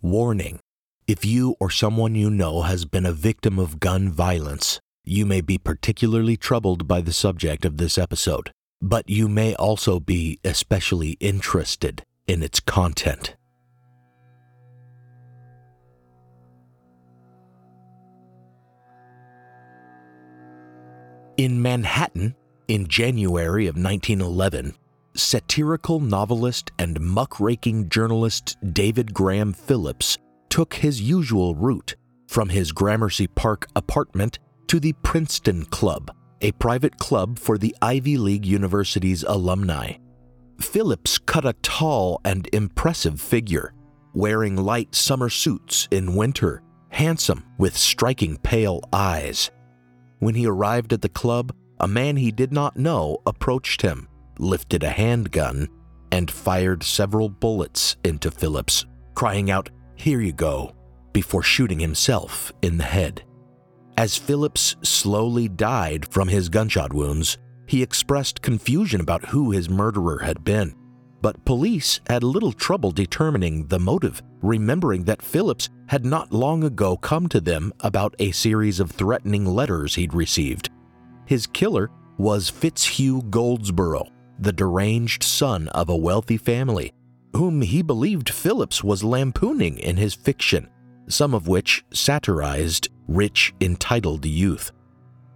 Warning If you or someone you know has been a victim of gun violence, you may be particularly troubled by the subject of this episode, but you may also be especially interested in its content. In Manhattan, in January of 1911, satirical novelist and muckraking journalist David Graham Phillips took his usual route from his Gramercy Park apartment to the Princeton Club, a private club for the Ivy League University's alumni. Phillips cut a tall and impressive figure, wearing light summer suits in winter, handsome with striking pale eyes. When he arrived at the club, a man he did not know approached him, lifted a handgun, and fired several bullets into Phillips, crying out, Here you go, before shooting himself in the head. As Phillips slowly died from his gunshot wounds, he expressed confusion about who his murderer had been. But police had little trouble determining the motive, remembering that Phillips had not long ago come to them about a series of threatening letters he'd received. His killer was Fitzhugh Goldsborough, the deranged son of a wealthy family, whom he believed Phillips was lampooning in his fiction, some of which satirized rich, entitled youth.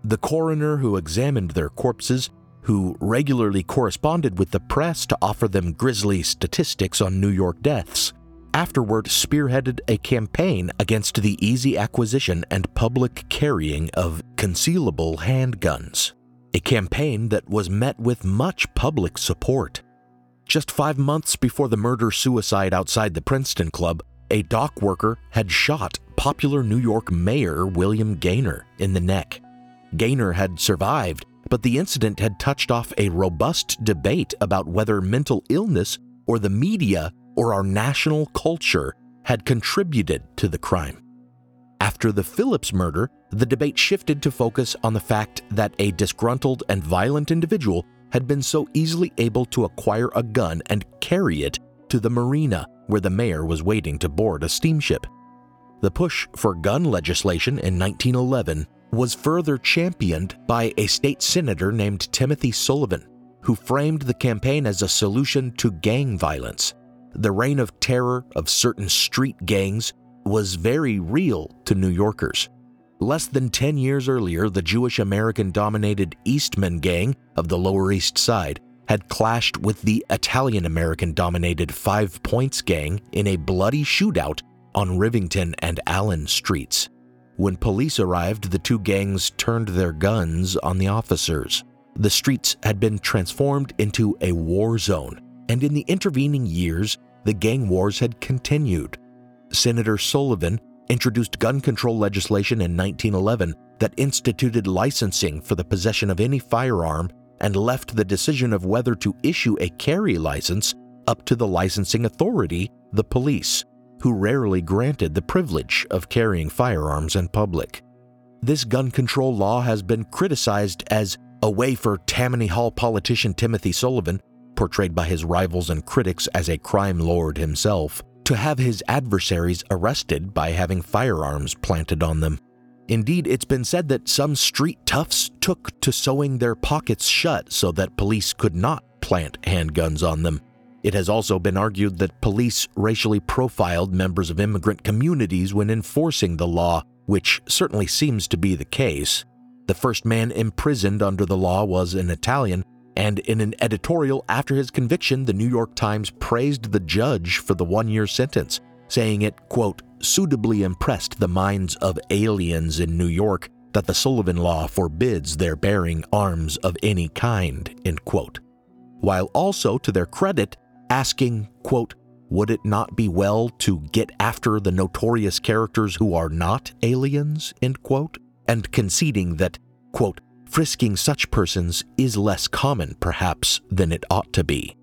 The coroner who examined their corpses, who regularly corresponded with the press to offer them grisly statistics on New York deaths, afterward spearheaded a campaign against the easy acquisition and public carrying of concealable handguns, a campaign that was met with much public support. Just five months before the murder suicide outside the Princeton Club, a dock worker had shot popular New York Mayor William Gaynor in the neck. Gaynor had survived, but the incident had touched off a robust debate about whether mental illness or the media or our national culture had contributed to the crime. After the Phillips murder, the debate shifted to focus on the fact that a disgruntled and violent individual had been so easily able to acquire a gun and carry it to the marina where the mayor was waiting to board a steamship. The push for gun legislation in 1911 was further championed by a state senator named Timothy Sullivan, who framed the campaign as a solution to gang violence. The reign of terror of certain street gangs was very real to New Yorkers. Less than 10 years earlier, the Jewish American dominated Eastman gang of the Lower East Side had clashed with the Italian American dominated Five Points gang in a bloody shootout on Rivington and Allen streets. When police arrived, the two gangs turned their guns on the officers. The streets had been transformed into a war zone, and in the intervening years, the gang wars had continued. Senator Sullivan introduced gun control legislation in 1911 that instituted licensing for the possession of any firearm and left the decision of whether to issue a carry license up to the licensing authority, the police, who rarely granted the privilege of carrying firearms in public. This gun control law has been criticized as a way for Tammany Hall politician Timothy Sullivan, portrayed by his rivals and critics as a crime lord himself, to have his adversaries arrested by having firearms planted on them. Indeed, it's been said that some street toughs took to sewing their pockets shut so that police could not plant handguns on them. It has also been argued that police racially profiled members of immigrant communities when enforcing the law, which certainly seems to be the case. The first man imprisoned under the law was an Italian, and in an editorial after his conviction, the New York Times praised the judge for the one year sentence, saying it, quote, suitably impressed the minds of aliens in New York that the Sullivan Law forbids their bearing arms of any kind, end quote. While also, to their credit, asking, quote, would it not be well to get after the notorious characters who are not aliens, end quote, and conceding that, quote, frisking such persons is less common, perhaps, than it ought to be.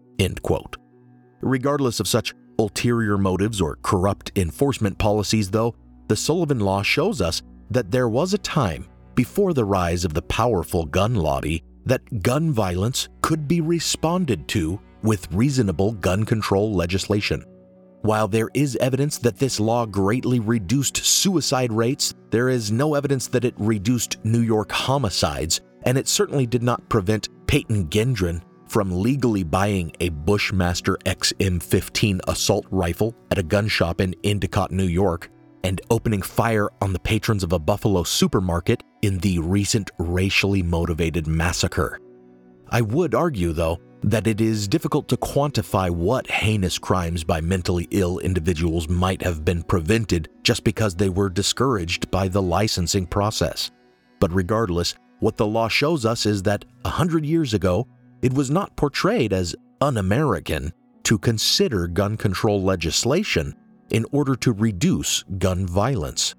Regardless of such ulterior motives or corrupt enforcement policies, though, the Sullivan Law shows us that there was a time before the rise of the powerful gun lobby that gun violence could be responded to with reasonable gun control legislation. While there is evidence that this law greatly reduced suicide rates, there is no evidence that it reduced New York homicides, and it certainly did not prevent Peyton Gendron from legally buying a Bushmaster XM15 assault rifle at a gun shop in Endicott, New York, and opening fire on the patrons of a Buffalo supermarket in the recent racially motivated massacre. I would argue, though, that it is difficult to quantify what heinous crimes by mentally ill individuals might have been prevented just because they were discouraged by the licensing process. But regardless, what the law shows us is that a hundred years ago, it was not portrayed as un American to consider gun control legislation in order to reduce gun violence.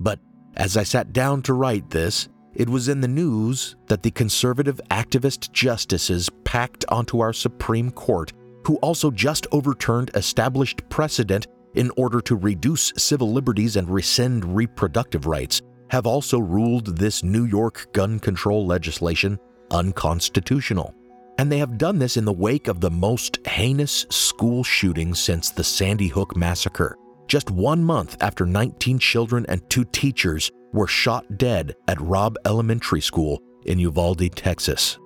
But as I sat down to write this, it was in the news that the conservative activist justices packed onto our Supreme Court, who also just overturned established precedent in order to reduce civil liberties and rescind reproductive rights, have also ruled this New York gun control legislation unconstitutional. And they have done this in the wake of the most heinous school shooting since the Sandy Hook massacre, just one month after 19 children and two teachers were shot dead at Robb Elementary School in Uvalde, Texas.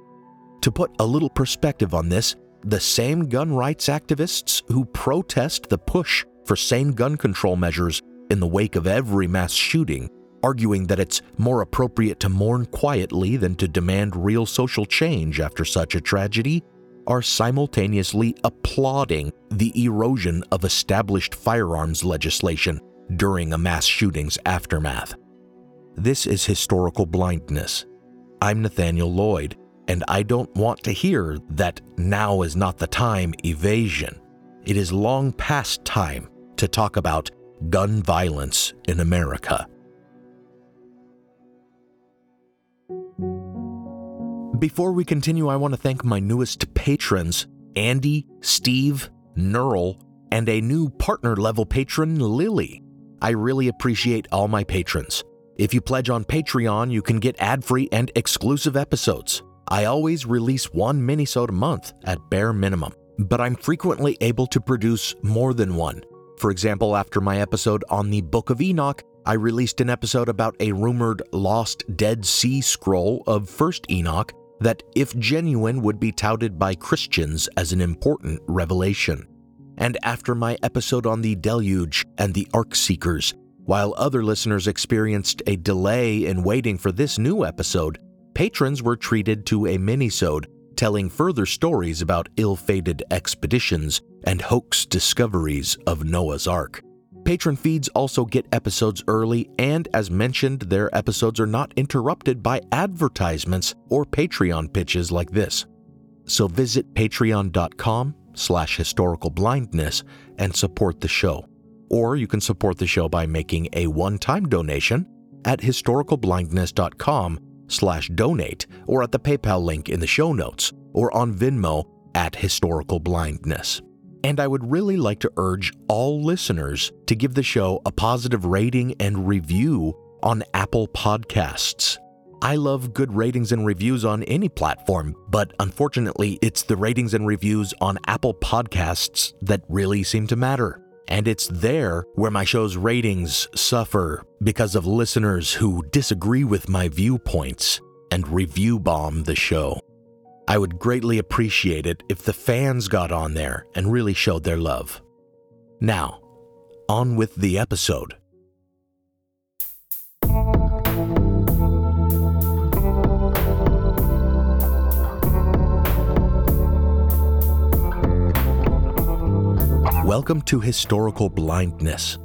To put a little perspective on this, the same gun rights activists who protest the push for sane gun control measures in the wake of every mass shooting arguing that it's more appropriate to mourn quietly than to demand real social change after such a tragedy, are simultaneously applauding the erosion of established firearms legislation during a mass shooting's aftermath. This is historical blindness. I'm Nathan Levi Lloyd, and I don't want to hear that now is not the time evasion. It is long past time to talk about gun violence in America. Before we continue, I want to thank my newest patrons Andy, Steve, Nerl, and a new partner level patron, Lily. I really appreciate all my patrons. If you pledge on Patreon, you can get ad free and exclusive episodes. I always release one minisode a month at bare minimum, but I'm frequently able to produce more than one. For example, after my episode on the Book of Enoch, I released an episode about a rumored lost Dead Sea Scroll of 1st Enoch that, if genuine, would be touted by Christians as an important revelation. And after my episode on the deluge and the Ark Seekers, while other listeners experienced a delay in waiting for this new episode, patrons were treated to a minisode telling further stories about ill-fated expeditions and hoax discoveries of Noah's Ark. Patron feeds also get episodes early, and as mentioned, their episodes are not interrupted by advertisements or Patreon pitches like this. So visit patreon.com slash historical blindness and support the show. Or you can support the show by making a one-time donation at historicalblindness.com slash donate or at the PayPal link in the show notes or on Venmo at historical blindness. And I would really like to urge all listeners to give the show a positive rating and review on Apple Podcasts. I love good ratings and reviews on any platform, but unfortunately, it's the ratings and reviews on Apple Podcasts that really seem to matter. And it's there where my show's ratings suffer because of listeners who disagree with my viewpoints and review bomb the show. I would greatly appreciate it if the fans got on there and really showed their love. Now, on with the episode. Welcome to Historical Blindness.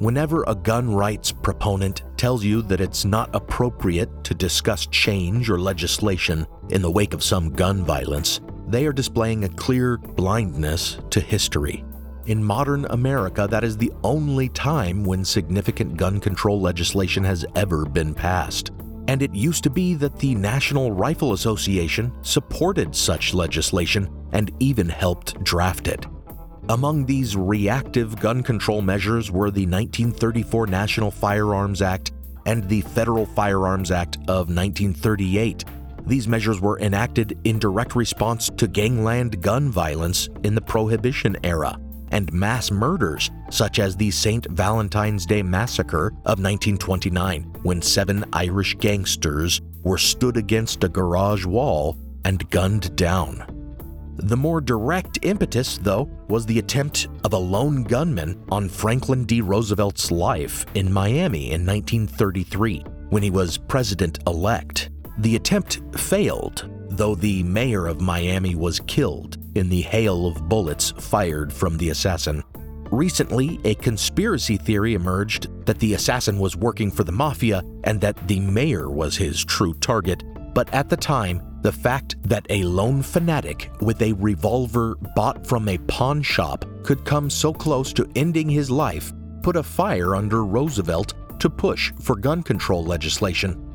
Whenever a gun rights proponent tells you that it's not appropriate to discuss change or legislation in the wake of some gun violence, they are displaying a clear blindness to history. In modern America, that is the only time when significant gun control legislation has ever been passed. And it used to be that the National Rifle Association supported such legislation and even helped draft it. Among these reactive gun control measures were the 1934 National Firearms Act and the Federal Firearms Act of 1938. These measures were enacted in direct response to gangland gun violence in the Prohibition era and mass murders, such as the St. Valentine's Day Massacre of 1929, when seven Irish gangsters were stood against a garage wall and gunned down. The more direct impetus, though, was the attempt of a lone gunman on Franklin D. Roosevelt's life in Miami in 1933 when he was president elect. The attempt failed, though the mayor of Miami was killed in the hail of bullets fired from the assassin. Recently, a conspiracy theory emerged that the assassin was working for the mafia and that the mayor was his true target, but at the time, the fact that a lone fanatic with a revolver bought from a pawn shop could come so close to ending his life put a fire under Roosevelt to push for gun control legislation.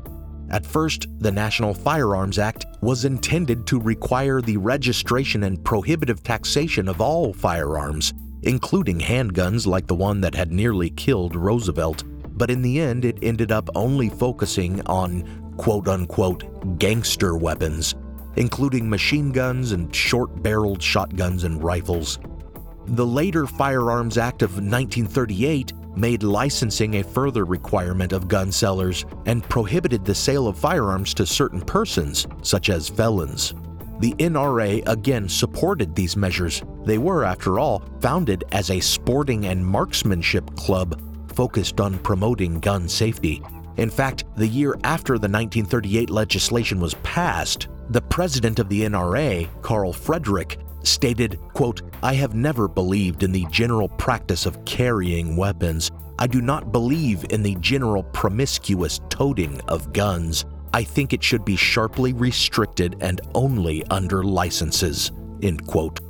At first, the National Firearms Act was intended to require the registration and prohibitive taxation of all firearms, including handguns like the one that had nearly killed Roosevelt. But in the end, it ended up only focusing on quote unquote gangster weapons, including machine guns and short barreled shotguns and rifles. The later Firearms Act of 1938 made licensing a further requirement of gun sellers and prohibited the sale of firearms to certain persons, such as felons. The NRA again supported these measures. They were, after all, founded as a sporting and marksmanship club focused on promoting gun safety. In fact, the year after the 1938 legislation was passed, the president of the NRA, Karl Frederick, stated, quote, I have never believed in the general practice of carrying weapons. I do not believe in the general promiscuous toting of guns. I think it should be sharply restricted and only under licenses. End quote.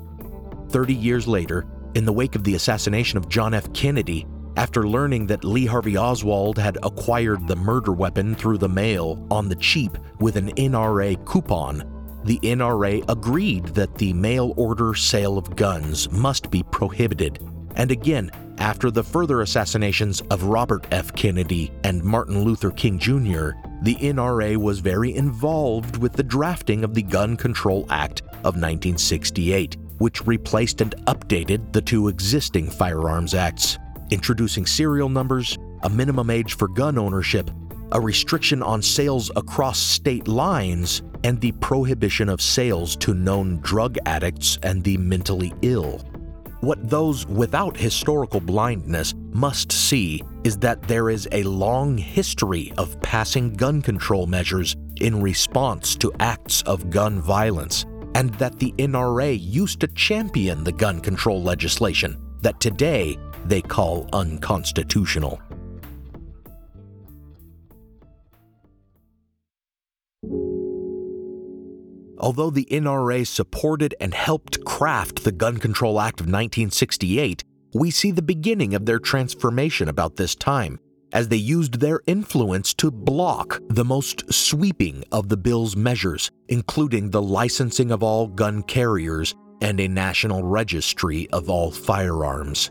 30 years later, in the wake of the assassination of John F. Kennedy, after learning that Lee Harvey Oswald had acquired the murder weapon through the mail on the cheap with an NRA coupon, the NRA agreed that the mail order sale of guns must be prohibited. And again, after the further assassinations of Robert F. Kennedy and Martin Luther King Jr., the NRA was very involved with the drafting of the Gun Control Act of 1968, which replaced and updated the two existing firearms acts introducing serial numbers, a minimum age for gun ownership, a restriction on sales across state lines, and the prohibition of sales to known drug addicts and the mentally ill. What those without historical blindness must see is that there is a long history of passing gun control measures in response to acts of gun violence, and that the NRA used to champion the gun control legislation that today they call unconstitutional. Although the NRA supported and helped craft the Gun Control Act of 1968, we see the beginning of their transformation about this time, as they used their influence to block the most sweeping of the bill's measures, including the licensing of all gun carriers and a national registry of all firearms.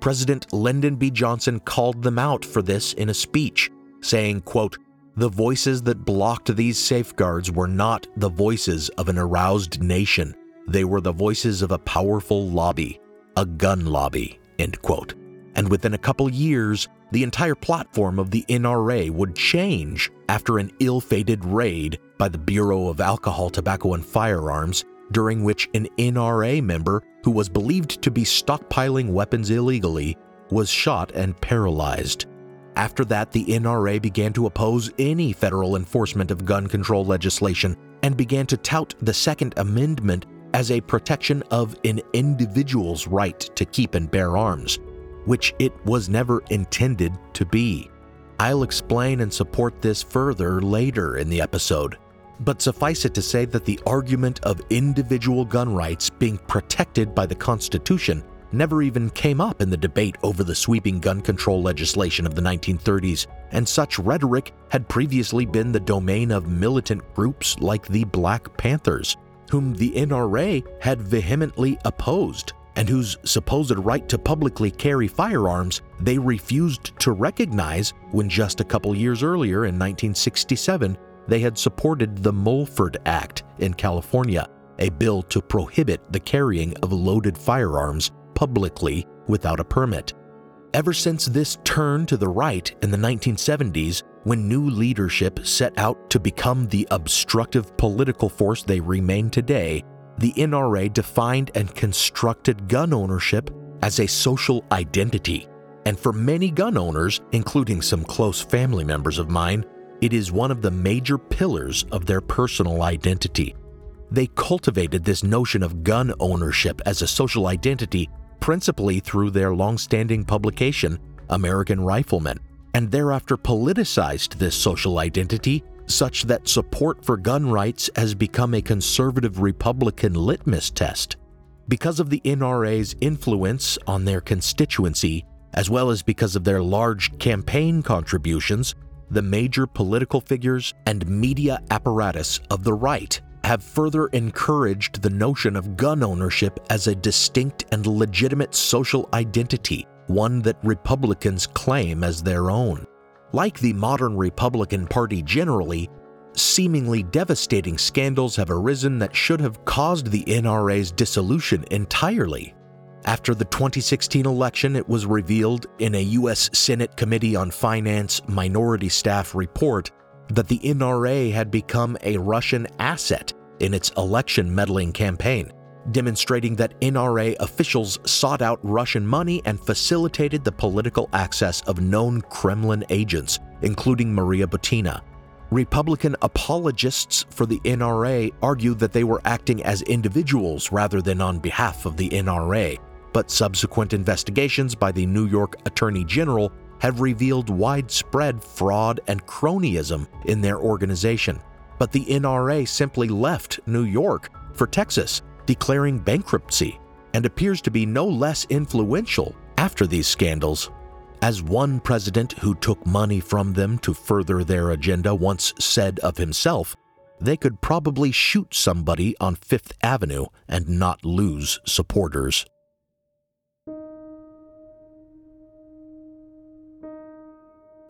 President Lyndon B. Johnson called them out for this in a speech, saying, quote, The voices that blocked these safeguards were not the voices of an aroused nation. They were the voices of a powerful lobby, a gun lobby, end quote. And within a couple years, the entire platform of the NRA would change after an ill fated raid by the Bureau of Alcohol, Tobacco, and Firearms, during which an NRA member who was believed to be stockpiling weapons illegally was shot and paralyzed. After that, the NRA began to oppose any federal enforcement of gun control legislation and began to tout the Second Amendment as a protection of an individual's right to keep and bear arms, which it was never intended to be. I'll explain and support this further later in the episode. But suffice it to say that the argument of individual gun rights being protected by the Constitution never even came up in the debate over the sweeping gun control legislation of the 1930s, and such rhetoric had previously been the domain of militant groups like the Black Panthers, whom the NRA had vehemently opposed and whose supposed right to publicly carry firearms they refused to recognize when just a couple years earlier in 1967 they had supported the Mulford Act in California, a bill to prohibit the carrying of loaded firearms publicly without a permit. Ever since this turn to the right in the 1970s, when new leadership set out to become the obstructive political force they remain today, the NRA defined and constructed gun ownership as a social identity. And for many gun owners, including some close family members of mine, it is one of the major pillars of their personal identity. They cultivated this notion of gun ownership as a social identity principally through their long-standing publication, American Rifleman, and thereafter politicized this social identity such that support for gun rights has become a conservative Republican litmus test. Because of the NRA's influence on their constituency, as well as because of their large campaign contributions, the major political figures and media apparatus of the right have further encouraged the notion of gun ownership as a distinct and legitimate social identity, one that Republicans claim as their own. Like the modern Republican Party generally, seemingly devastating scandals have arisen that should have caused the NRA's dissolution entirely. After the 2016 election, it was revealed in a U.S. Senate Committee on Finance Minority Staff report that the NRA had become a Russian asset in its election meddling campaign, demonstrating that NRA officials sought out Russian money and facilitated the political access of known Kremlin agents, including Maria Butina. Republican apologists for the NRA argue that they were acting as individuals rather than on behalf of the NRA, but subsequent investigations by the New York Attorney General have revealed widespread fraud and cronyism in their organization. But the NRA simply left New York for Texas, declaring bankruptcy, and appears to be no less influential after these scandals. As one president who took money from them to further their agenda once said of himself, they could probably shoot somebody on Fifth Avenue and not lose supporters.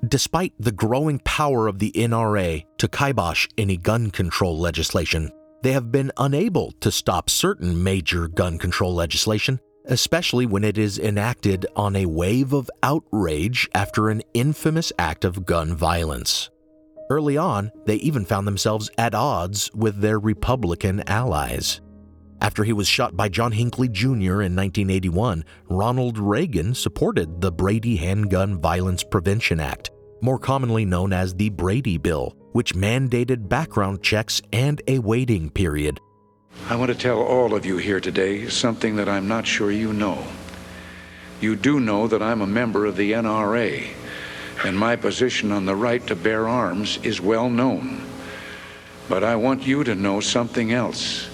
Despite the growing power of the NRA to kibosh any gun control legislation, they have been unable to stop certain major gun control legislation, especially when it is enacted on a wave of outrage after an infamous act of gun violence. Early on, they even found themselves at odds with their Republican allies. After he was shot by John Hinckley Jr. in 1981, Ronald Reagan supported the Brady Handgun Violence Prevention Act, more commonly known as the Brady Bill, which mandated background checks and a waiting period. I want to tell all of you here today something that I'm not sure you know. You do know that I'm a member of the NRA, and my position on the right to bear arms is well known. But I want you to know something else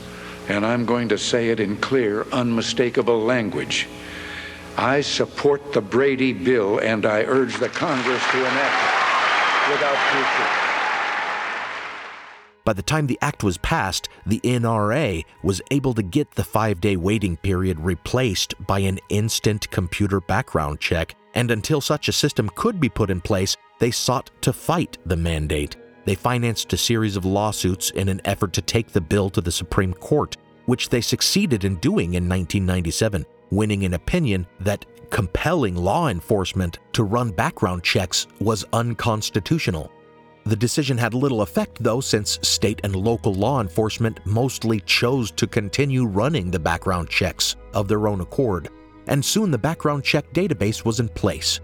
and I'm going to say it in clear, unmistakable language. I support the Brady bill and I urge the Congress to enact it without future. By the time the act was passed, the NRA was able to get the five day waiting period replaced by an instant computer background check, and until such a system could be put in place, they sought to fight the mandate. They financed a series of lawsuits in an effort to take the bill to the Supreme Court, which they succeeded in doing in 1997, winning an opinion that compelling law enforcement to run background checks was unconstitutional. The decision had little effect, though, since state and local law enforcement mostly chose to continue running the background checks of their own accord, and soon the background check database was in place.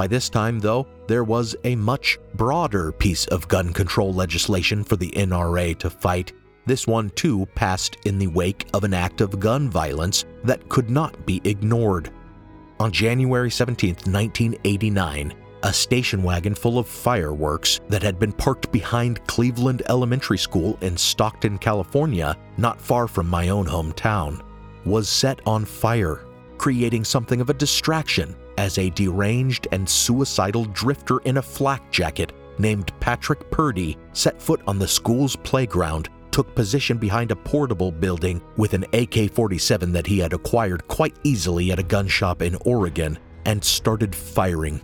By this time, though, there was a much broader piece of gun control legislation for the NRA to fight. This one, too, passed in the wake of an act of gun violence that could not be ignored. On January 17, 1989, a station wagon full of fireworks that had been parked behind Cleveland Elementary School in Stockton, California, not far from my own hometown, was set on fire, creating something of a distraction as a deranged and suicidal drifter in a flak jacket named Patrick Purdy set foot on the school's playground, took position behind a portable building with an AK 47 that he had acquired quite easily at a gun shop in Oregon, and started firing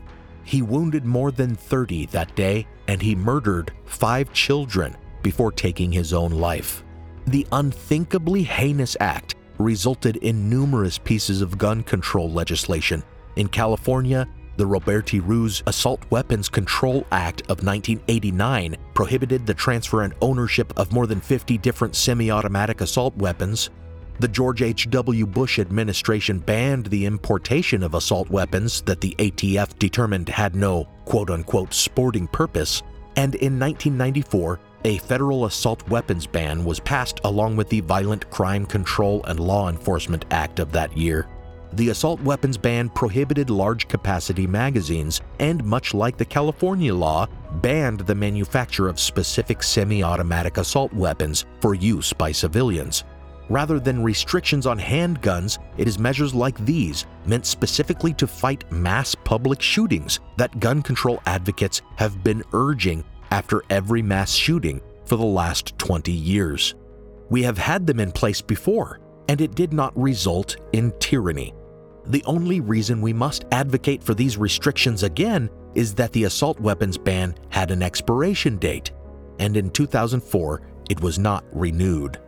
he wounded more than 30 that day, and he murdered five children before taking his own life. The unthinkably heinous act resulted in numerous pieces of gun control legislation. In California, the Roberti Roos Assault Weapons Control Act of 1989 prohibited the transfer and ownership of more than 50 different semi automatic assault weapons, the George H.W. Bush administration banned the importation of assault weapons that the ATF determined had no quote unquote sporting purpose, and in 1994, a federal assault weapons ban was passed along with the Violent Crime Control and Law Enforcement Act of that year. The assault weapons ban prohibited large capacity magazines and, much like the California law, banned the manufacture of specific semi automatic assault weapons for use by civilians. Rather than restrictions on handguns, it is measures like these, meant specifically to fight mass public shootings, that gun control advocates have been urging after every mass shooting for the last 20 years. We have had them in place before, and it did not result in tyranny. The only reason we must advocate for these restrictions again is that the assault weapons ban had an expiration date, and in 2004 it was not renewed.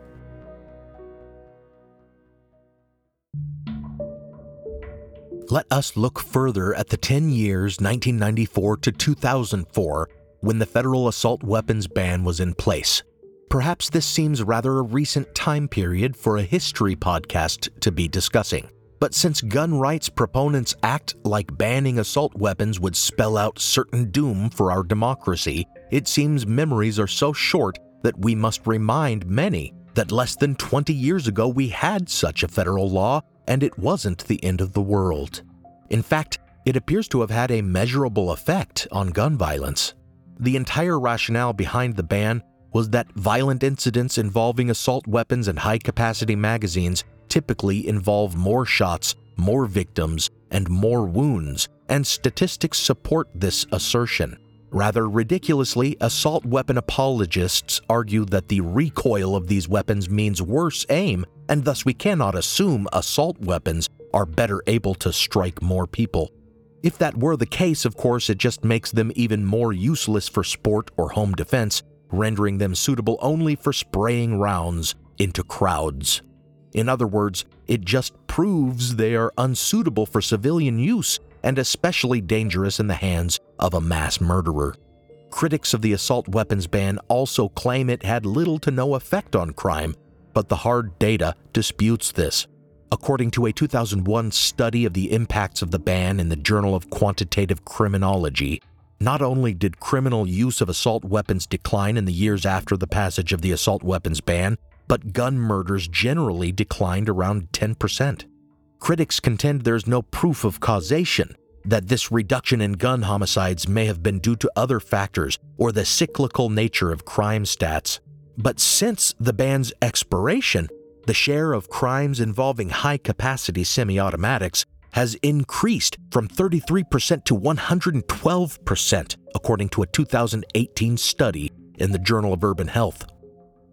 Let us look further at the 10 years 1994 to 2004 when the federal assault weapons ban was in place. Perhaps this seems rather a recent time period for a history podcast to be discussing. But since gun rights proponents act like banning assault weapons would spell out certain doom for our democracy, it seems memories are so short that we must remind many that less than 20 years ago we had such a federal law and it wasn't the end of the world. In fact, it appears to have had a measurable effect on gun violence. The entire rationale behind the ban was that violent incidents involving assault weapons and high capacity magazines typically involve more shots, more victims, and more wounds, and statistics support this assertion. Rather ridiculously, assault weapon apologists argue that the recoil of these weapons means worse aim, and thus we cannot assume assault weapons are better able to strike more people. If that were the case, of course, it just makes them even more useless for sport or home defense, rendering them suitable only for spraying rounds into crowds. In other words, it just proves they are unsuitable for civilian use and especially dangerous in the hands of a mass murderer. Critics of the assault weapons ban also claim it had little to no effect on crime, but the hard data disputes this. According to a 2001 study of the impacts of the ban in the Journal of Quantitative Criminology, not only did criminal use of assault weapons decline in the years after the passage of the assault weapons ban, but gun murders generally declined around 10%. Critics contend there's no proof of causation, that this reduction in gun homicides may have been due to other factors or the cyclical nature of crime stats. But since the ban's expiration, the share of crimes involving high capacity semi automatics has increased from 33% to 112%, according to a 2018 study in the Journal of Urban Health.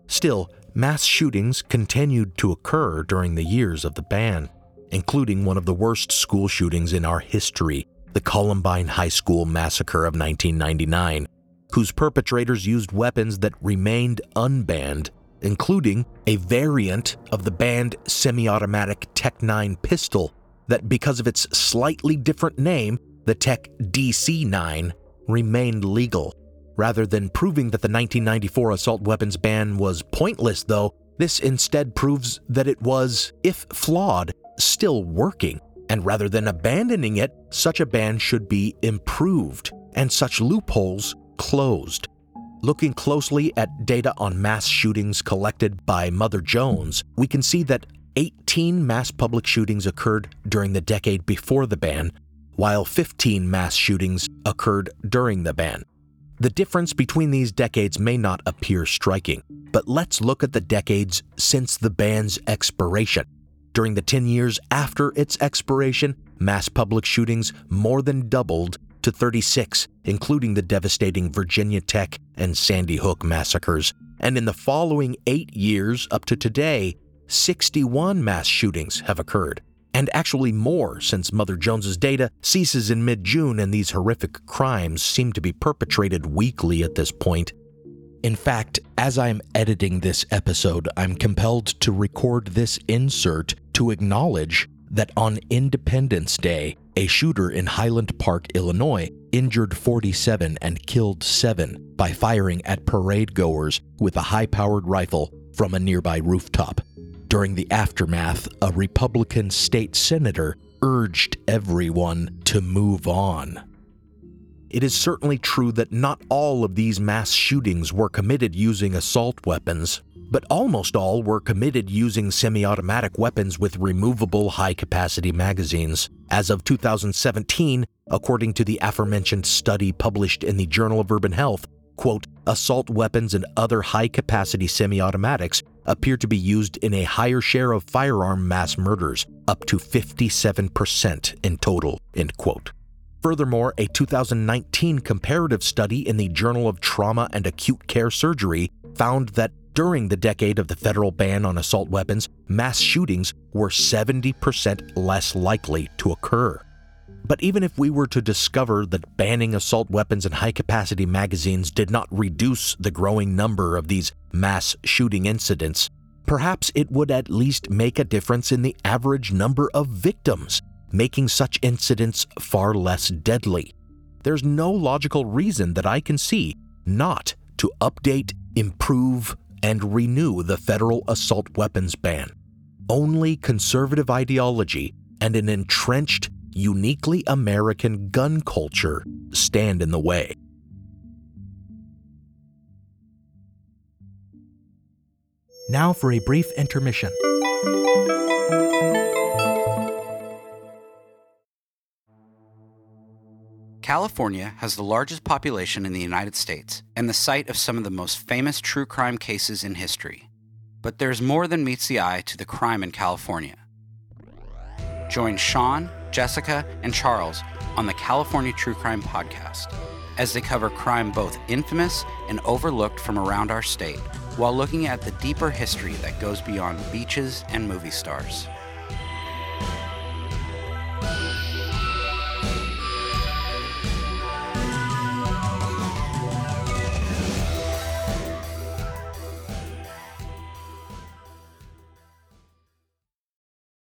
Still, mass shootings continued to occur during the years of the ban including one of the worst school shootings in our history, the Columbine High School Massacre of 1999, whose perpetrators used weapons that remained unbanned, including a variant of the banned semi automatic Tech 9 pistol that because of its slightly different name, the Tech DC 9 remained legal. Rather than proving that the 1994 assault weapons ban was pointless, though, this instead proves that it was, if flawed, still working. And rather than abandoning it, such a ban should be improved and such loopholes closed. Looking closely at data on mass shootings collected by Mother Jones, we can see that 18 mass public shootings occurred during the decade before the ban, while 15 mass shootings occurred during the ban. The difference between these decades may not appear striking, but let's look at the decades since the ban's expiration. During the 10 years after its expiration, mass public shootings more than doubled to 36, including the devastating Virginia Tech and Sandy Hook massacres. And in the following eight years up to today, 61 mass shootings have occurred, and actually more since Mother Jones's data ceases in mid June and these horrific crimes seem to be perpetrated weekly at this point. In fact, as I'm editing this episode, I'm compelled to record this insert to acknowledge that on Independence Day, a shooter in Highland Park, Illinois, injured 47 and killed 7 by firing at parade goers with a high powered rifle from a nearby rooftop. During the aftermath, a Republican state senator urged everyone to move on. It is certainly true that not all of these mass shootings were committed using assault weapons, but almost all were committed using semi automatic weapons with removable high capacity magazines. As of 2017, according to the aforementioned study published in the Journal of Urban Health, quote, assault weapons and other high capacity semi automatics appear to be used in a higher share of firearm mass murders, up to 57% in total, end quote. Furthermore, a 2019 comparative study in the Journal of Trauma and Acute Care Surgery found that during the decade of the federal ban on assault weapons, mass shootings were 70% less likely to occur. But even if we were to discover that banning assault weapons and high capacity magazines did not reduce the growing number of these mass shooting incidents, perhaps it would at least make a difference in the average number of victims, making such incidents far less deadly. There's no logical reason that I can see not to update, improve, and renew the federal assault weapons ban. Only conservative ideology and an entrenched uniquely American gun culture stand in the way. Now for a brief intermission. California has the largest population in the United States and the site of some of the most famous true crime cases in history. But there's more than meets the eye to the crime in California. Join Sean, Jessica, and Charles on the California True Crime Podcast as they cover crime both infamous and overlooked from around our state while looking at the deeper history that goes beyond beaches and movie stars.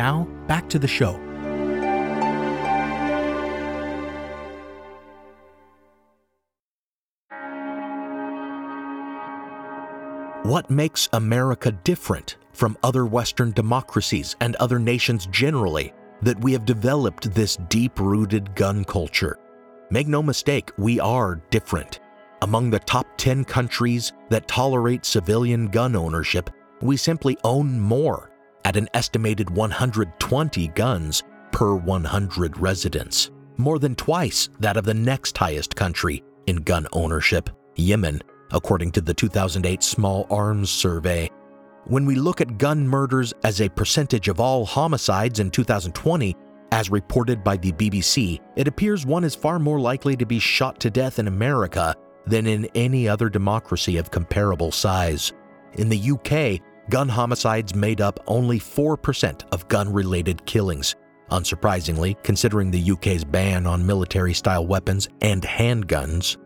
Now, back to the show. What makes America different from other Western democracies and other nations generally that we have developed this deep rooted gun culture? Make no mistake, we are different. Among the top 10 countries that tolerate civilian gun ownership, we simply own more, at an estimated 120 guns per 100 residents, more than twice that of the next highest country in gun ownership, Yemen, according to the 2008 Small Arms Survey. When we look at gun murders as a percentage of all homicides in 2020, as reported by the BBC, it appears one is far more likely to be shot to death in America than in any other democracy of comparable size. In the UK, gun homicides made up only 4% of gun related killings. Unsurprisingly, considering the UK's ban on military style weapons and handguns,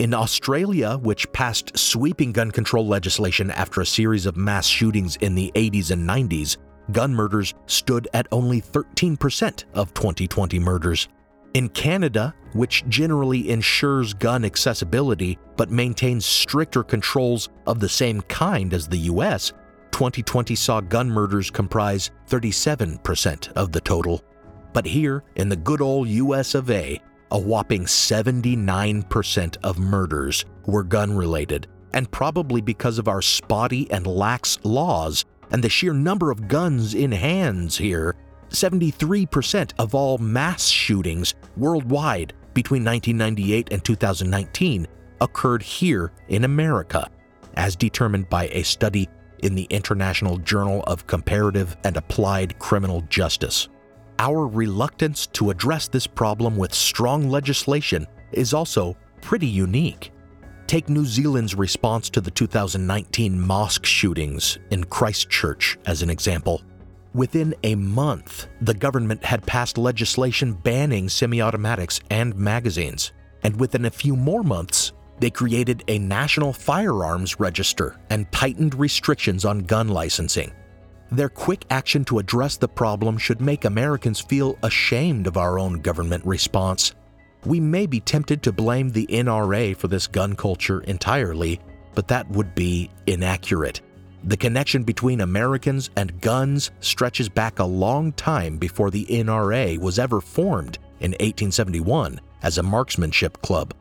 in Australia, which passed sweeping gun control legislation after a series of mass shootings in the 80s and 90s, gun murders stood at only 13% of 2020 murders. In Canada, which generally ensures gun accessibility but maintains stricter controls of the same kind as the US, 2020 saw gun murders comprise 37% of the total. But here, in the good old US of A, a whopping 79% of murders were gun related, and probably because of our spotty and lax laws and the sheer number of guns in hands here, 73% of all mass shootings worldwide between 1998 and 2019 occurred here in America, as determined by a study in the International Journal of Comparative and Applied Criminal Justice. Our reluctance to address this problem with strong legislation is also pretty unique. Take New Zealand's response to the 2019 mosque shootings in Christchurch as an example. Within a month, the government had passed legislation banning semi automatics and magazines. And within a few more months, they created a national firearms register and tightened restrictions on gun licensing. Their quick action to address the problem should make Americans feel ashamed of our own government response. We may be tempted to blame the NRA for this gun culture entirely, but that would be inaccurate. The connection between Americans and guns stretches back a long time before the NRA was ever formed in 1871 as a marksmanship club.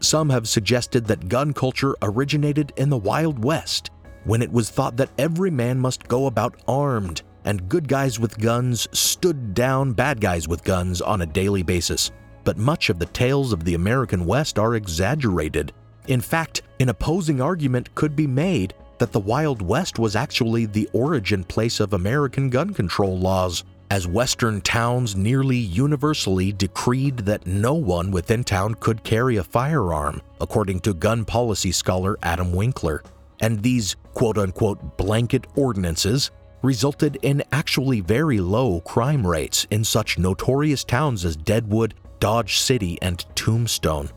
Some have suggested that gun culture originated in the Wild West, when it was thought that every man must go about armed, and good guys with guns stood down bad guys with guns on a daily basis. But much of the tales of the American West are exaggerated. In fact, an opposing argument could be made that the Wild West was actually the origin place of American gun control laws, as Western towns nearly universally decreed that no one within town could carry a firearm, according to gun policy scholar Adam Winkler. And these quote unquote blanket ordinances resulted in actually very low crime rates in such notorious towns as Deadwood, Dodge City, and Tombstone.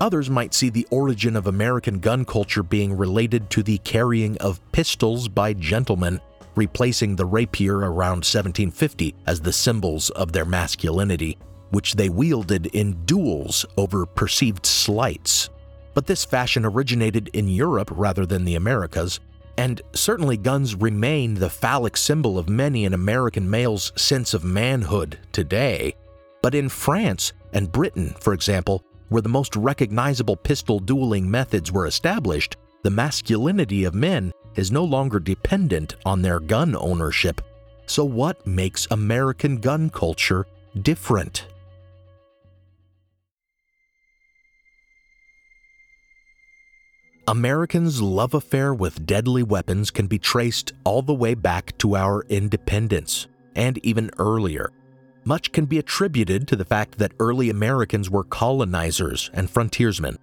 Others might see the origin of American gun culture being related to the carrying of pistols by gentlemen, replacing the rapier around 1750 as the symbols of their masculinity, which they wielded in duels over perceived slights. But this fashion originated in Europe rather than the Americas, and certainly guns remain the phallic symbol of many an American male's sense of manhood today. But in France and Britain, for example, where the most recognizable pistol dueling methods were established, the masculinity of men is no longer dependent on their gun ownership. So, what makes American gun culture different? Americans' love affair with deadly weapons can be traced all the way back to our independence, and even earlier. Much can be attributed to the fact that early Americans were colonizers and frontiersmen.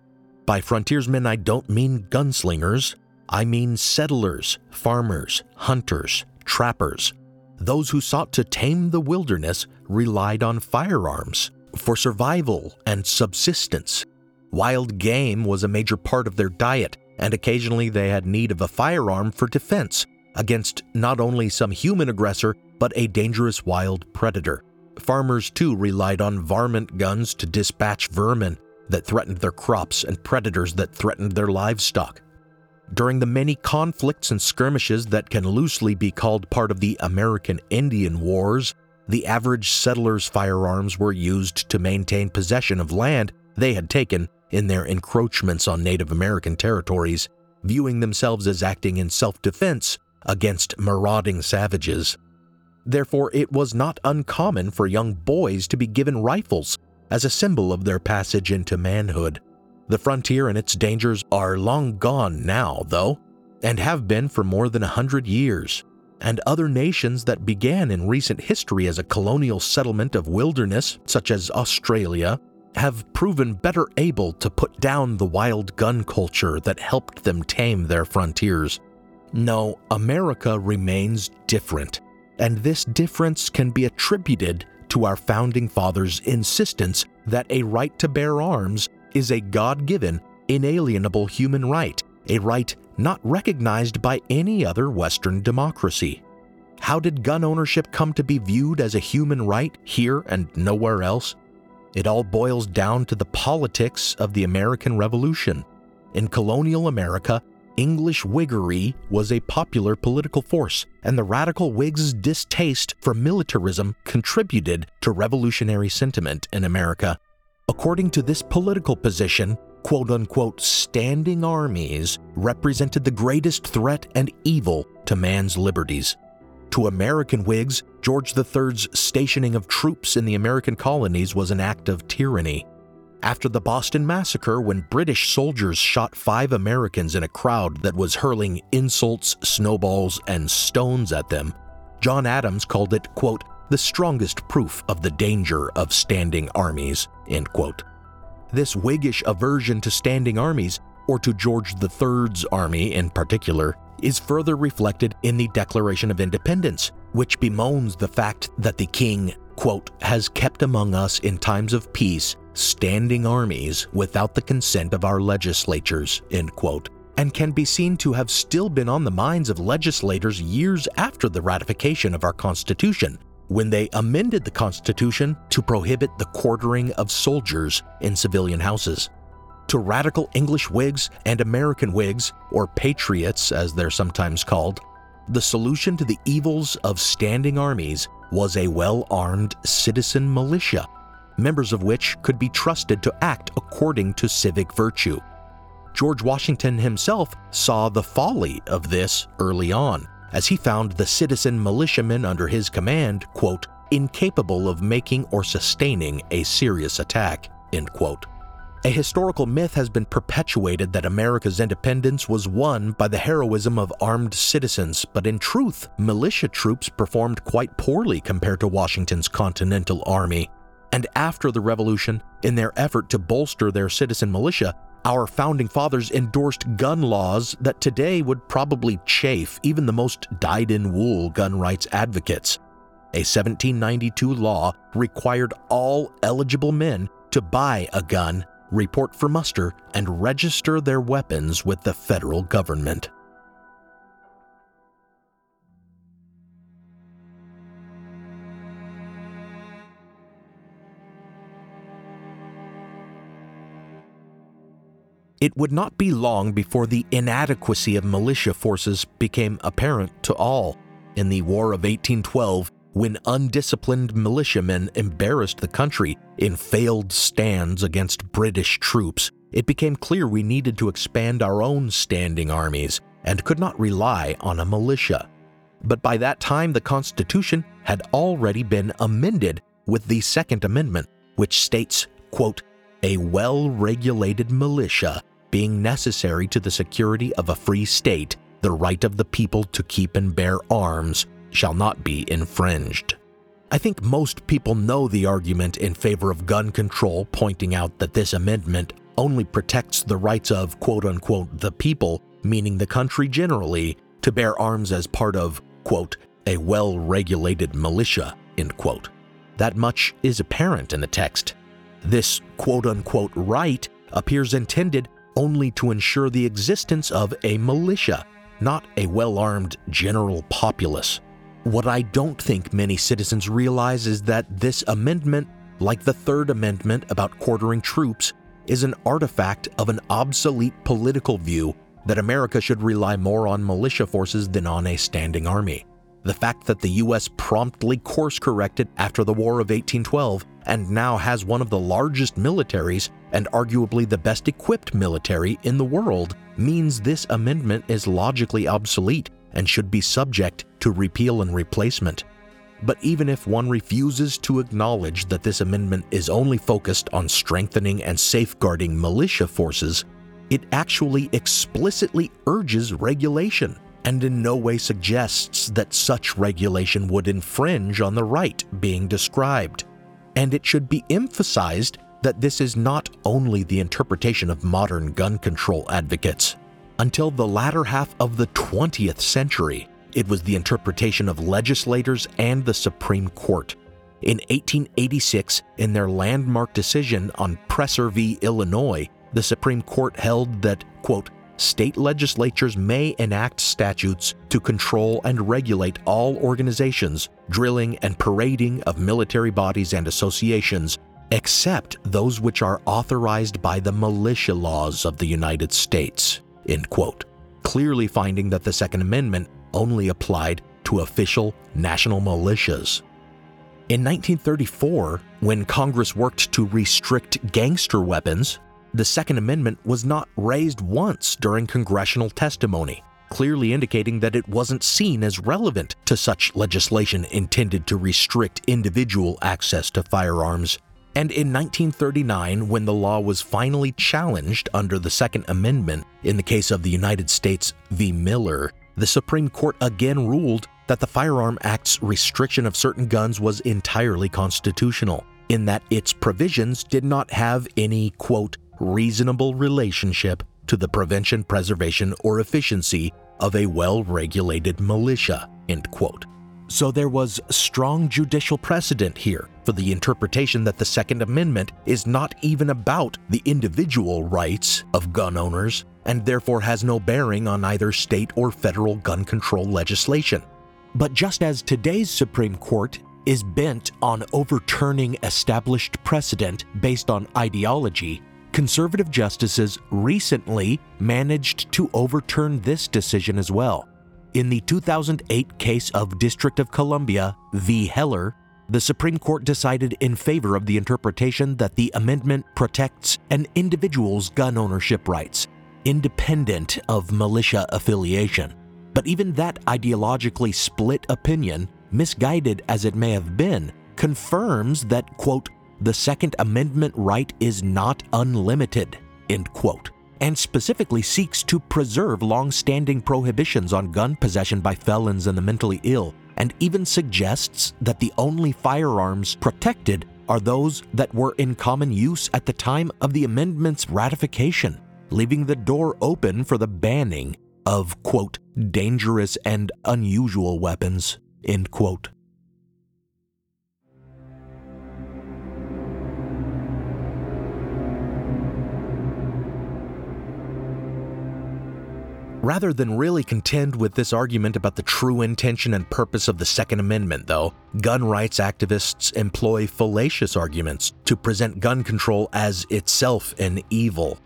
By frontiersmen, I don't mean gunslingers, I mean settlers, farmers, hunters, trappers. Those who sought to tame the wilderness relied on firearms for survival and subsistence. Wild game was a major part of their diet, and occasionally they had need of a firearm for defense against not only some human aggressor, but a dangerous wild predator. Farmers too relied on varmint guns to dispatch vermin that threatened their crops and predators that threatened their livestock. During the many conflicts and skirmishes that can loosely be called part of the American Indian Wars, the average settler's firearms were used to maintain possession of land they had taken in their encroachments on Native American territories, viewing themselves as acting in self defense against marauding savages. Therefore, it was not uncommon for young boys to be given rifles as a symbol of their passage into manhood. The frontier and its dangers are long gone now, though, and have been for more than a hundred years. And other nations that began in recent history as a colonial settlement of wilderness, such as Australia, have proven better able to put down the wild gun culture that helped them tame their frontiers. No, America remains different, and this difference can be attributed to our founding fathers' insistence that a right to bear arms is a God given, inalienable human right, a right not recognized by any other Western democracy. How did gun ownership come to be viewed as a human right here and nowhere else? It all boils down to the politics of the American Revolution. In colonial America, English Whiggery was a popular political force, and the radical Whigs' distaste for militarism contributed to revolutionary sentiment in America. According to this political position, quote unquote standing armies represented the greatest threat and evil to man's liberties. To American Whigs, George III's stationing of troops in the American colonies was an act of tyranny. After the Boston Massacre, when British soldiers shot five Americans in a crowd that was hurling insults, snowballs, and stones at them, John Adams called it, quote, the strongest proof of the danger of standing armies, end quote. This Whiggish aversion to standing armies, or to George III's army in particular, is further reflected in the Declaration of Independence, which bemoans the fact that the king, quote, has kept among us in times of peace standing armies without the consent of our legislatures, end quote, and can be seen to have still been on the minds of legislators years after the ratification of our Constitution, when they amended the Constitution to prohibit the quartering of soldiers in civilian houses to radical English Whigs and American Whigs, or Patriots as they're sometimes called, the solution to the evils of standing armies was a well armed citizen militia, members of which could be trusted to act according to civic virtue. George Washington himself saw the folly of this early on, as he found the citizen militiamen under his command, quote, incapable of making or sustaining a serious attack, end quote. A historical myth has been perpetuated that America's independence was won by the heroism of armed citizens, but in truth, militia troops performed quite poorly compared to Washington's Continental Army. And after the Revolution, in their effort to bolster their citizen militia, our founding fathers endorsed gun laws that today would probably chafe even the most dyed in wool gun rights advocates. A 1792 law required all eligible men to buy a gun report for muster, and register their weapons with the federal government. It would not be long before the inadequacy of militia forces became apparent to all. In the War of 1812, when undisciplined militiamen embarrassed the country in failed stands against British troops, it became clear we needed to expand our own standing armies and could not rely on a militia. but by that time the Constitution had already been amended with the Second Amendment, which states, quote, a well regulated militia being necessary to the security of a free state, the right of the people to keep and bear arms shall not be infringed. I think most people know the argument in favor of gun control, pointing out that this amendment only protects the rights of quote unquote the people, meaning the country generally, to bear arms as part of quote a well regulated militia, end quote. That much is apparent in the text. This quote unquote right appears intended only to ensure the existence of a militia, not a well armed general populace. What I don't think many citizens realize is that this amendment, like the Third Amendment about quartering troops, is an artifact of an obsolete political view that America should rely more on militia forces than on a standing army. The fact that the US promptly course corrected after the War of 1812 and now has one of the largest militaries and arguably the best equipped military in the world means this amendment is logically obsolete and should be subject to repeal and replacement. But even if one refuses to acknowledge that this amendment is only focused on strengthening and safeguarding militia forces, it actually explicitly urges regulation and in no way suggests that such regulation would infringe on the right being described. And it should be emphasized that this is not only the interpretation of modern gun control advocates. Until the latter half of the 20th century, it was the interpretation of legislators and the Supreme Court. In 1886, in their landmark decision on Presser v. Illinois, the Supreme Court held that, quote, state legislatures may enact statutes to control and regulate all organizations, drilling, and parading of military bodies and associations, except those which are authorized by the militia laws of the United States. End quote. Clearly finding that the Second Amendment only applied to official national militias. In 1934, when Congress worked to restrict gangster weapons, the Second Amendment was not raised once during congressional testimony, clearly indicating that it wasn't seen as relevant to such legislation intended to restrict individual access to firearms. And in 1939, when the law was finally challenged under the Second Amendment in the case of the United States v. Miller, the Supreme Court again ruled that the Firearm Act's restriction of certain guns was entirely constitutional, in that its provisions did not have any, quote, reasonable relationship to the prevention, preservation, or efficiency of a well regulated militia. End quote. So there was strong judicial precedent here for the interpretation that the Second Amendment is not even about the individual rights of gun owners and therefore has no bearing on either state or federal gun control legislation. But just as today's Supreme Court is bent on overturning established precedent based on ideology, conservative justices recently managed to overturn this decision as well. In the 2008 case of District of Columbia v. Heller, the Supreme Court decided in favor of the interpretation that the amendment protects an individual's gun ownership rights, independent of militia affiliation. But even that ideologically split opinion, misguided as it may have been, confirms that, quote, the Second Amendment right is not unlimited, end quote, and specifically seeks to preserve long standing prohibitions on gun possession by felons and the mentally ill, and even suggests that the only firearms protected are those that were in common use at the time of the amendment's ratification, leaving the door open for the banning of, quote, dangerous and unusual weapons, end quote. Rather than really contend with this argument about the true intention and purpose of the Second Amendment, though, gun rights activists employ fallacious arguments to present gun control as itself an evil.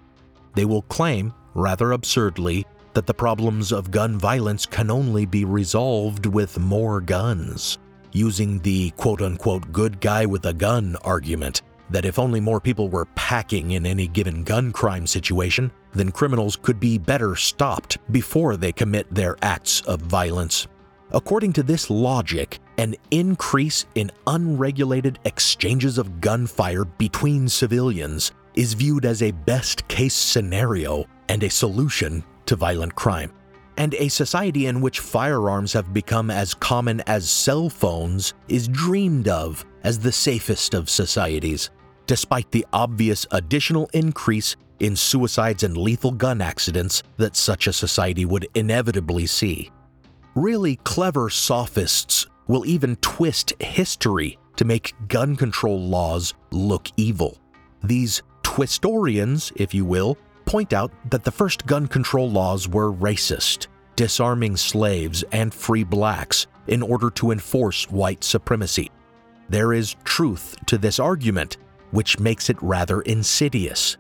They will claim, rather absurdly, that the problems of gun violence can only be resolved with more guns, using the quote unquote good guy with a gun argument that if only more people were packing in any given gun crime situation, then criminals could be better stopped before they commit their acts of violence. According to this logic, an increase in unregulated exchanges of gunfire between civilians is viewed as a best case scenario and a solution to violent crime. And a society in which firearms have become as common as cell phones is dreamed of as the safest of societies, despite the obvious additional increase in suicides and lethal gun accidents that such a society would inevitably see. Really clever sophists will even twist history to make gun control laws look evil. These twistorians, if you will, point out that the first gun control laws were racist, disarming slaves and free blacks in order to enforce white supremacy. There is truth to this argument, which makes it rather insidious.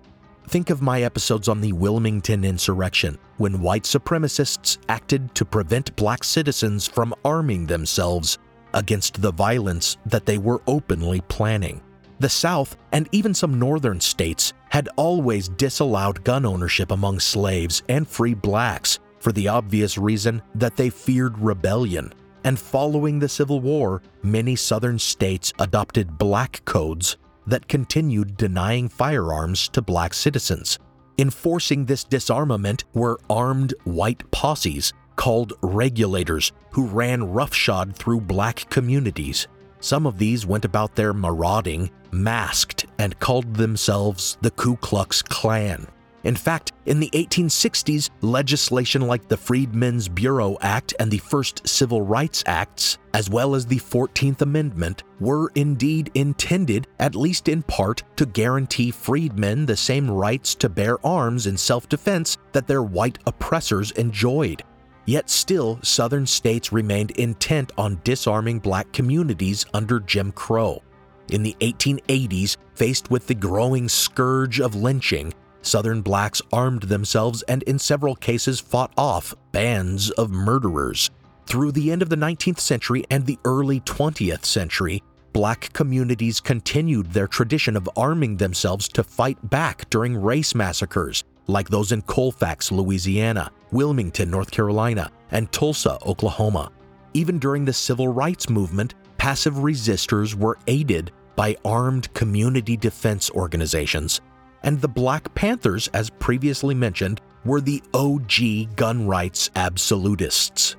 Think of my episodes on the Wilmington insurrection, when white supremacists acted to prevent black citizens from arming themselves against the violence that they were openly planning. The South and even some northern states had always disallowed gun ownership among slaves and free blacks for the obvious reason that they feared rebellion. And following the Civil War, many southern states adopted black codes that continued denying firearms to black citizens. Enforcing this disarmament were armed white posses called regulators who ran roughshod through black communities. Some of these went about their marauding masked and called themselves the Ku Klux Klan. In fact, in the 1860s, legislation like the Freedmen's Bureau Act and the first Civil Rights Acts, as well as the 14th Amendment, were indeed intended, at least in part, to guarantee freedmen the same rights to bear arms in self defense that their white oppressors enjoyed. Yet still, Southern states remained intent on disarming black communities under Jim Crow. In the 1880s, faced with the growing scourge of lynching, Southern blacks armed themselves and in several cases fought off bands of murderers. Through the end of the 19th century and the early 20th century, black communities continued their tradition of arming themselves to fight back during race massacres, like those in Colfax, Louisiana, Wilmington, North Carolina, and Tulsa, Oklahoma. Even during the civil rights movement, passive resistors were aided by armed community defense organizations and the Black Panthers, as previously mentioned, were the OG gun rights absolutists.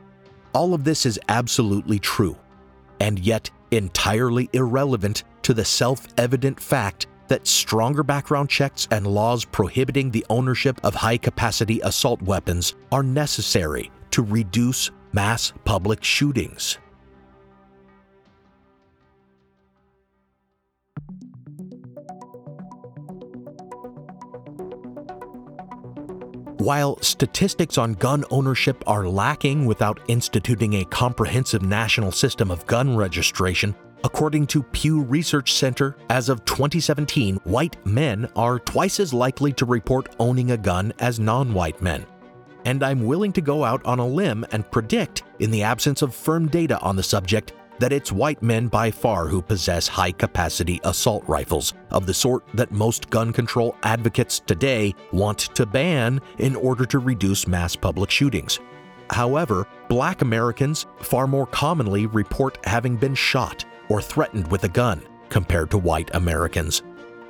All of this is absolutely true, and yet entirely irrelevant to the self evident fact that stronger background checks and laws prohibiting the ownership of high capacity assault weapons are necessary to reduce mass public shootings. While statistics on gun ownership are lacking without instituting a comprehensive national system of gun registration, according to Pew Research Center, as of 2017, white men are twice as likely to report owning a gun as non white men. And I'm willing to go out on a limb and predict, in the absence of firm data on the subject, that it's white men by far who possess high capacity assault rifles, of the sort that most gun control advocates today want to ban in order to reduce mass public shootings. However, black Americans far more commonly report having been shot or threatened with a gun compared to white Americans.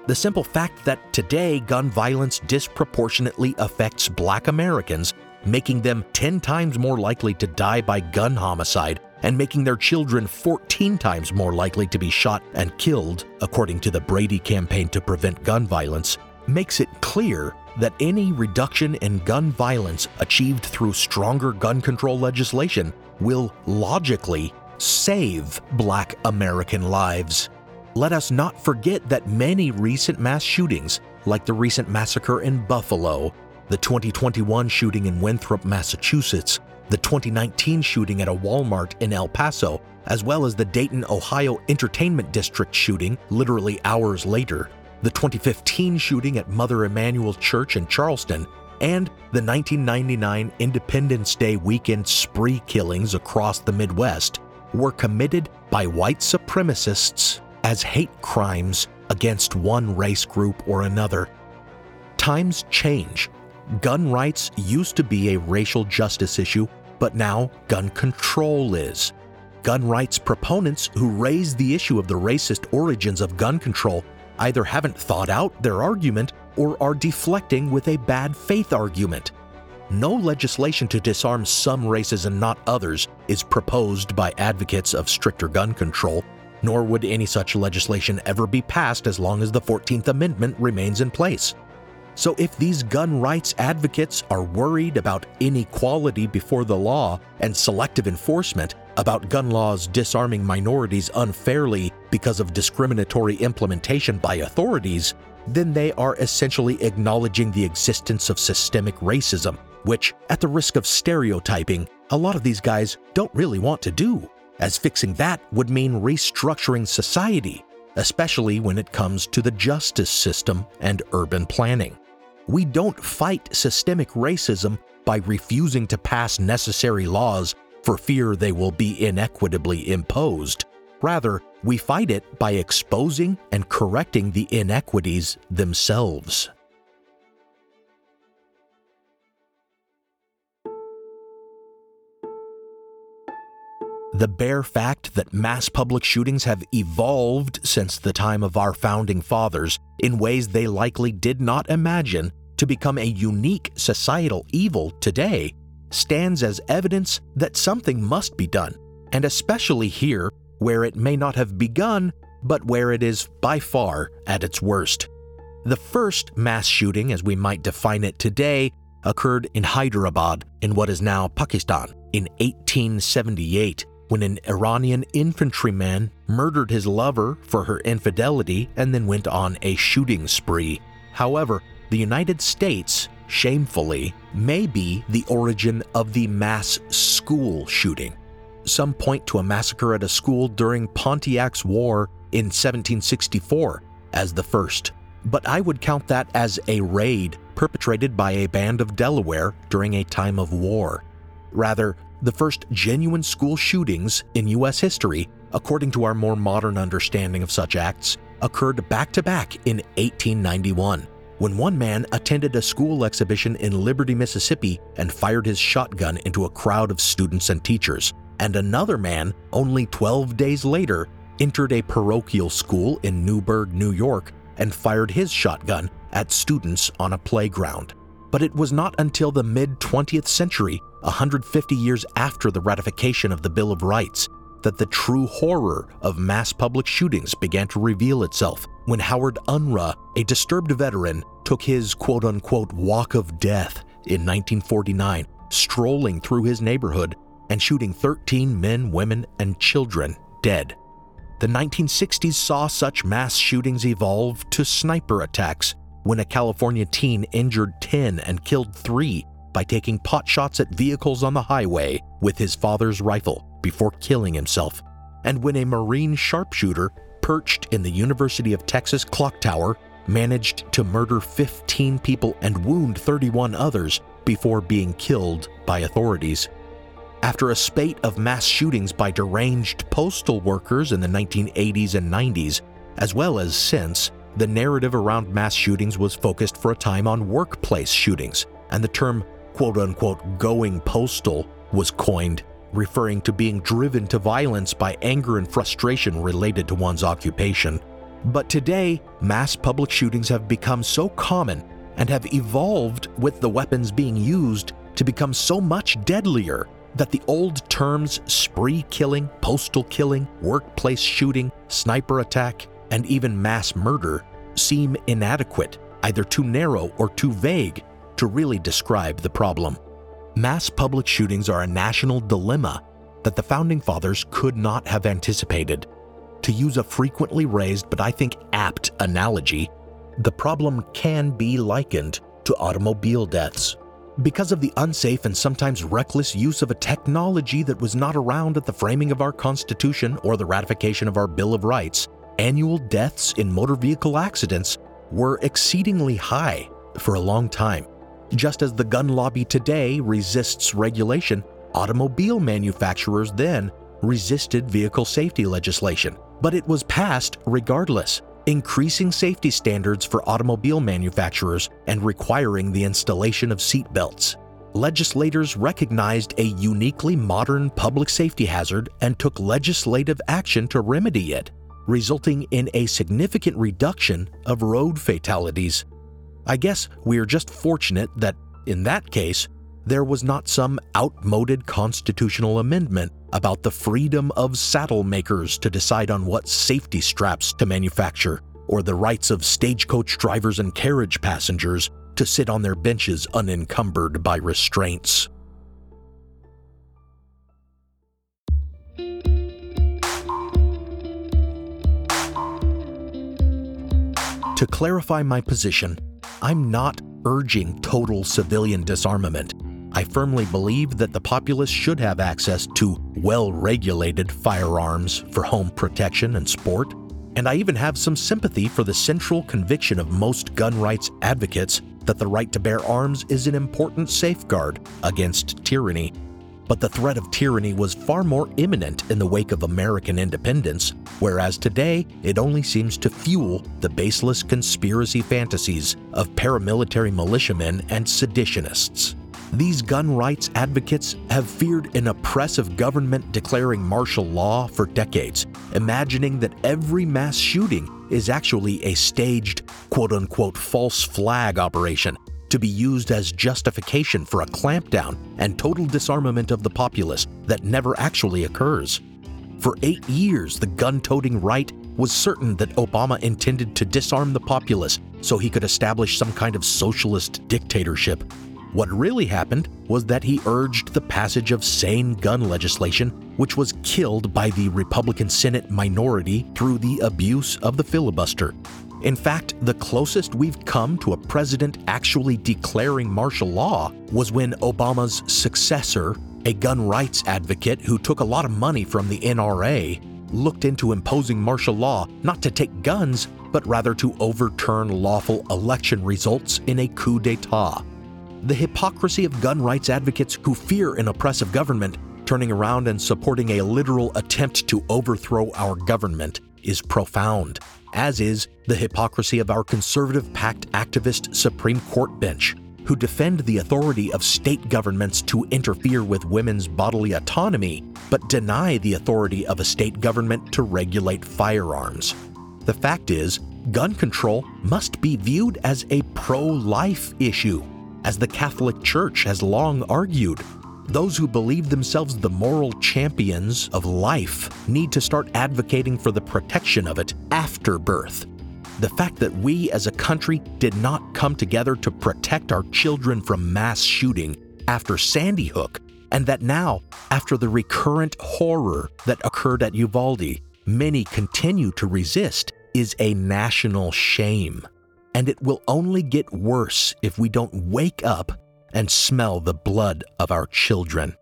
The simple fact that today gun violence disproportionately affects black Americans, making them 10 times more likely to die by gun homicide and making their children 14 times more likely to be shot and killed, according to the Brady Campaign to Prevent Gun Violence, makes it clear that any reduction in gun violence achieved through stronger gun control legislation will logically save black American lives. Let us not forget that many recent mass shootings, like the recent massacre in Buffalo, the 2021 shooting in Winthrop, Massachusetts, the 2019 shooting at a Walmart in El Paso, as well as the Dayton, Ohio Entertainment District shooting literally hours later, the 2015 shooting at Mother Emanuel Church in Charleston, and the 1999 Independence Day weekend spree killings across the Midwest were committed by white supremacists as hate crimes against one race group or another. Times change, gun rights used to be a racial justice issue but now gun control is. Gun rights proponents who raise the issue of the racist origins of gun control either haven't thought out their argument or are deflecting with a bad faith argument. No legislation to disarm some races and not others is proposed by advocates of stricter gun control, nor would any such legislation ever be passed as long as the 14th Amendment remains in place. So, if these gun rights advocates are worried about inequality before the law and selective enforcement, about gun laws disarming minorities unfairly because of discriminatory implementation by authorities, then they are essentially acknowledging the existence of systemic racism, which, at the risk of stereotyping, a lot of these guys don't really want to do, as fixing that would mean restructuring society, especially when it comes to the justice system and urban planning. We don't fight systemic racism by refusing to pass necessary laws for fear they will be inequitably imposed. Rather, we fight it by exposing and correcting the inequities themselves. The bare fact that mass public shootings have evolved since the time of our founding fathers in ways they likely did not imagine to become a unique societal evil today stands as evidence that something must be done, and especially here where it may not have begun, but where it is by far at its worst. The first mass shooting, as we might define it today, occurred in Hyderabad, in what is now Pakistan, in 1878 when an Iranian infantryman murdered his lover for her infidelity and then went on a shooting spree. However, the United States, shamefully, may be the origin of the mass school shooting. Some point to a massacre at a school during Pontiac's War in 1764 as the first, but I would count that as a raid perpetrated by a band of Delaware during a time of war. Rather, the first genuine school shootings in U.S. history, according to our more modern understanding of such acts, occurred back to back in 1891 when one man attended a school exhibition in Liberty, Mississippi and fired his shotgun into a crowd of students and teachers, and another man, only 12 days later, entered a parochial school in Newburgh, New York, and fired his shotgun at students on a playground. But it was not until the mid 20th century 150 years after the ratification of the Bill of Rights, that the true horror of mass public shootings began to reveal itself when Howard Unruh, a disturbed veteran, took his quote unquote walk of death in 1949, strolling through his neighborhood and shooting 13 men, women, and children dead. The 1960s saw such mass shootings evolve to sniper attacks when a California teen injured 10 and killed 3 by taking pot shots at vehicles on the highway with his father's rifle before killing himself, and when a Marine sharpshooter perched in the University of Texas clock tower managed to murder 15 people and wound 31 others before being killed by authorities. After a spate of mass shootings by deranged postal workers in the 1980s and 90s, as well as since, the narrative around mass shootings was focused for a time on workplace shootings, and the term quote unquote going postal was coined, referring to being driven to violence by anger and frustration related to one's occupation. But today, mass public shootings have become so common and have evolved with the weapons being used to become so much deadlier that the old terms spree killing, postal killing, workplace shooting, sniper attack, and even mass murder seem inadequate, either too narrow or too vague to really describe the problem. Mass public shootings are a national dilemma that the Founding Fathers could not have anticipated. To use a frequently raised but I think apt analogy, the problem can be likened to automobile deaths. Because of the unsafe and sometimes reckless use of a technology that was not around at the framing of our Constitution or the ratification of our Bill of Rights, annual deaths in motor vehicle accidents were exceedingly high for a long time. Just as the gun lobby today resists regulation, automobile manufacturers then resisted vehicle safety legislation, but it was passed regardless, increasing safety standards for automobile manufacturers and requiring the installation of seat belts. legislators recognized a uniquely modern public safety hazard and took legislative action to remedy it, resulting in a significant reduction of road fatalities. I guess we're just fortunate that, in that case, there was not some outmoded constitutional amendment about the freedom of saddle makers to decide on what safety straps to manufacture, or the rights of stagecoach drivers and carriage passengers to sit on their benches unencumbered by restraints. To clarify my position, I'm not urging total civilian disarmament. I firmly believe that the populace should have access to well regulated firearms for home protection and sport. And I even have some sympathy for the central conviction of most gun rights advocates that the right to bear arms is an important safeguard against tyranny. But the threat of tyranny was far more imminent in the wake of American independence, whereas today it only seems to fuel the baseless conspiracy fantasies of paramilitary militiamen and seditionists. These gun rights advocates have feared an oppressive government declaring martial law for decades, imagining that every mass shooting is actually a staged, quote unquote, false flag operation to be used as justification for a clampdown and total disarmament of the populace that never actually occurs. For eight years, the gun toting right was certain that Obama intended to disarm the populace so he could establish some kind of socialist dictatorship. What really happened was that he urged the passage of sane gun legislation, which was killed by the Republican Senate minority through the abuse of the filibuster. In fact, the closest we've come to a president actually declaring martial law was when Obama's successor, a gun rights advocate who took a lot of money from the NRA, looked into imposing martial law not to take guns, but rather to overturn lawful election results in a coup d'etat. The hypocrisy of gun rights advocates who fear an oppressive government turning around and supporting a literal attempt to overthrow our government is profound, as is the hypocrisy of our conservative packed activist Supreme Court bench, who defend the authority of state governments to interfere with women's bodily autonomy, but deny the authority of a state government to regulate firearms. The fact is, gun control must be viewed as a pro life issue as the Catholic Church has long argued. Those who believe themselves the moral champions of life need to start advocating for the protection of it after birth. The fact that we as a country did not come together to protect our children from mass shooting after Sandy Hook, and that now, after the recurrent horror that occurred at Uvalde, many continue to resist, is a national shame and it will only get worse if we don't wake up and smell the blood of our children.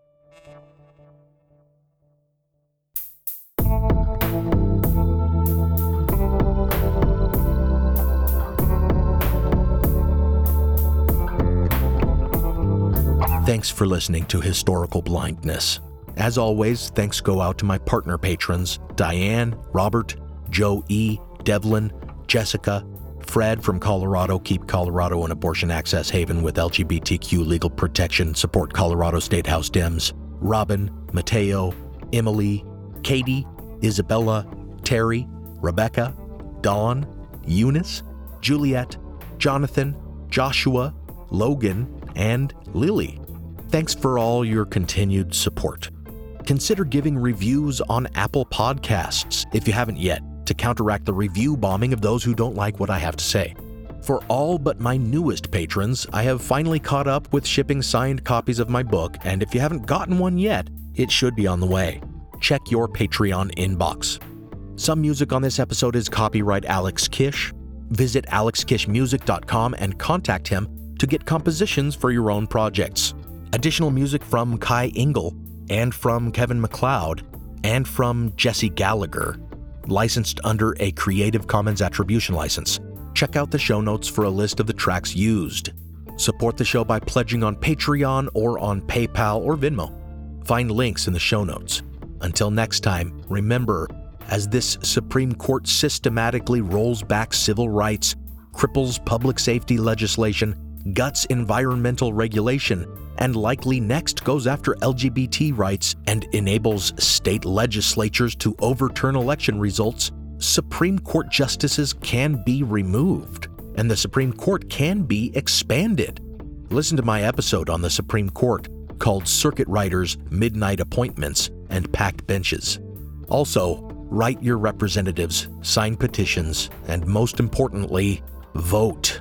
Thanks for listening to Historical Blindness. As always, thanks go out to my partner patrons Diane, Robert, Joe E., Devlin, Jessica, Fred from Colorado, keep Colorado an abortion access haven with LGBTQ legal protection, support Colorado State House Dems. Robin, Mateo, Emily, Katie, Isabella, Terry, Rebecca, Dawn, Eunice, Juliet, Jonathan, Joshua, Logan, and Lily. Thanks for all your continued support. Consider giving reviews on Apple Podcasts if you haven't yet to counteract the review bombing of those who don't like what I have to say. For all but my newest patrons, I have finally caught up with shipping signed copies of my book, and if you haven't gotten one yet, it should be on the way. Check your Patreon inbox. Some music on this episode is copyright Alex Kish. Visit alexkishmusic.com and contact him to get compositions for your own projects. Additional music from Kai Engel and from Kevin MacLeod and from Jesse Gallagher licensed under a Creative Commons Attribution license. Check out the show notes for a list of the tracks used. Support the show by pledging on Patreon or on PayPal or Venmo. Find links in the show notes. Until next time, remember as this Supreme Court systematically rolls back civil rights, cripples public safety legislation, guts environmental regulation, and likely next goes after LGBT rights and enables state legislatures to overturn election results, Supreme Court justices can be removed and the Supreme Court can be expanded. Listen to my episode on the Supreme Court called Circuit Riders, Midnight Appointments, and Packed Benches. Also, write your representatives, sign petitions, and most importantly, vote.